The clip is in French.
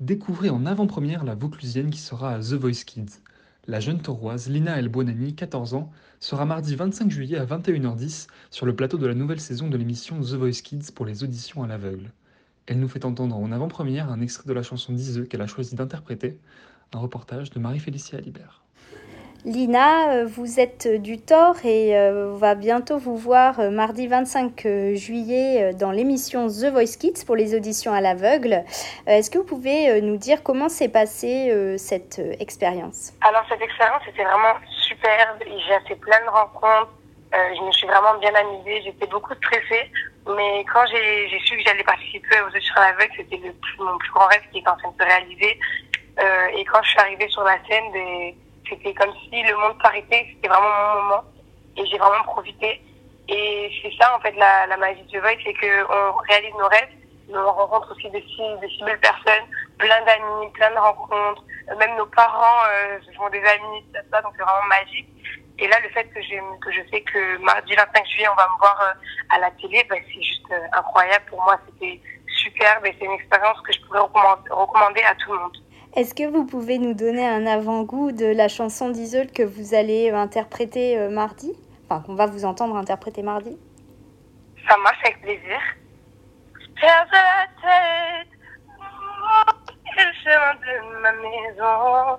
Découvrez en avant-première la Vauclusienne qui sera à The Voice Kids. La jeune tauroise Lina El Bonani, 14 ans, sera mardi 25 juillet à 21h10 sur le plateau de la nouvelle saison de l'émission The Voice Kids pour les auditions à l'aveugle. Elle nous fait entendre en avant-première un extrait de la chanson d'Iseux qu'elle a choisi d'interpréter, un reportage de Marie-Félicie Alibert. Lina, euh, vous êtes du Thor et euh, on va bientôt vous voir euh, mardi 25 juillet dans l'émission The Voice Kids pour les auditions à l'aveugle. Est-ce que vous pouvez nous dire comment s'est passée cette expérience? Alors cette expérience était vraiment superbe. J'ai fait plein de rencontres. je me suis vraiment bien amusée. J'étais beaucoup stressée. Mais quand j'ai su que j'allais participer aux auditions à l'aveugle, c'était mon plus grand rêve qui était en train de se réaliser. et quand je suis arrivée sur la scène, des c'était comme si le monde s'arrêtait, c'était vraiment mon moment. Et j'ai vraiment profité. Et c'est ça, en fait, la, magie de Voice, c'est qu'on réalise nos rêves, mais on rencontre aussi de si, belles personnes, plein d'amis, plein de rencontres. Même nos parents euh, font des amis, tout ça, donc c'est vraiment magique. Et là, le fait que, que je sais que mardi 25 juillet, on va me voir euh, à la télé, bah, c'est juste euh, incroyable. Pour moi, c'était superbe et c'est une expérience que je pourrais recommander à tout le monde. Est-ce que vous pouvez nous donner un avant-goût de la chanson d'Iseul que vous allez interpréter euh, mardi? Enfin, qu'on va vous entendre interpréter mardi. Ça marche avec plaisir. Perds la tête, maison,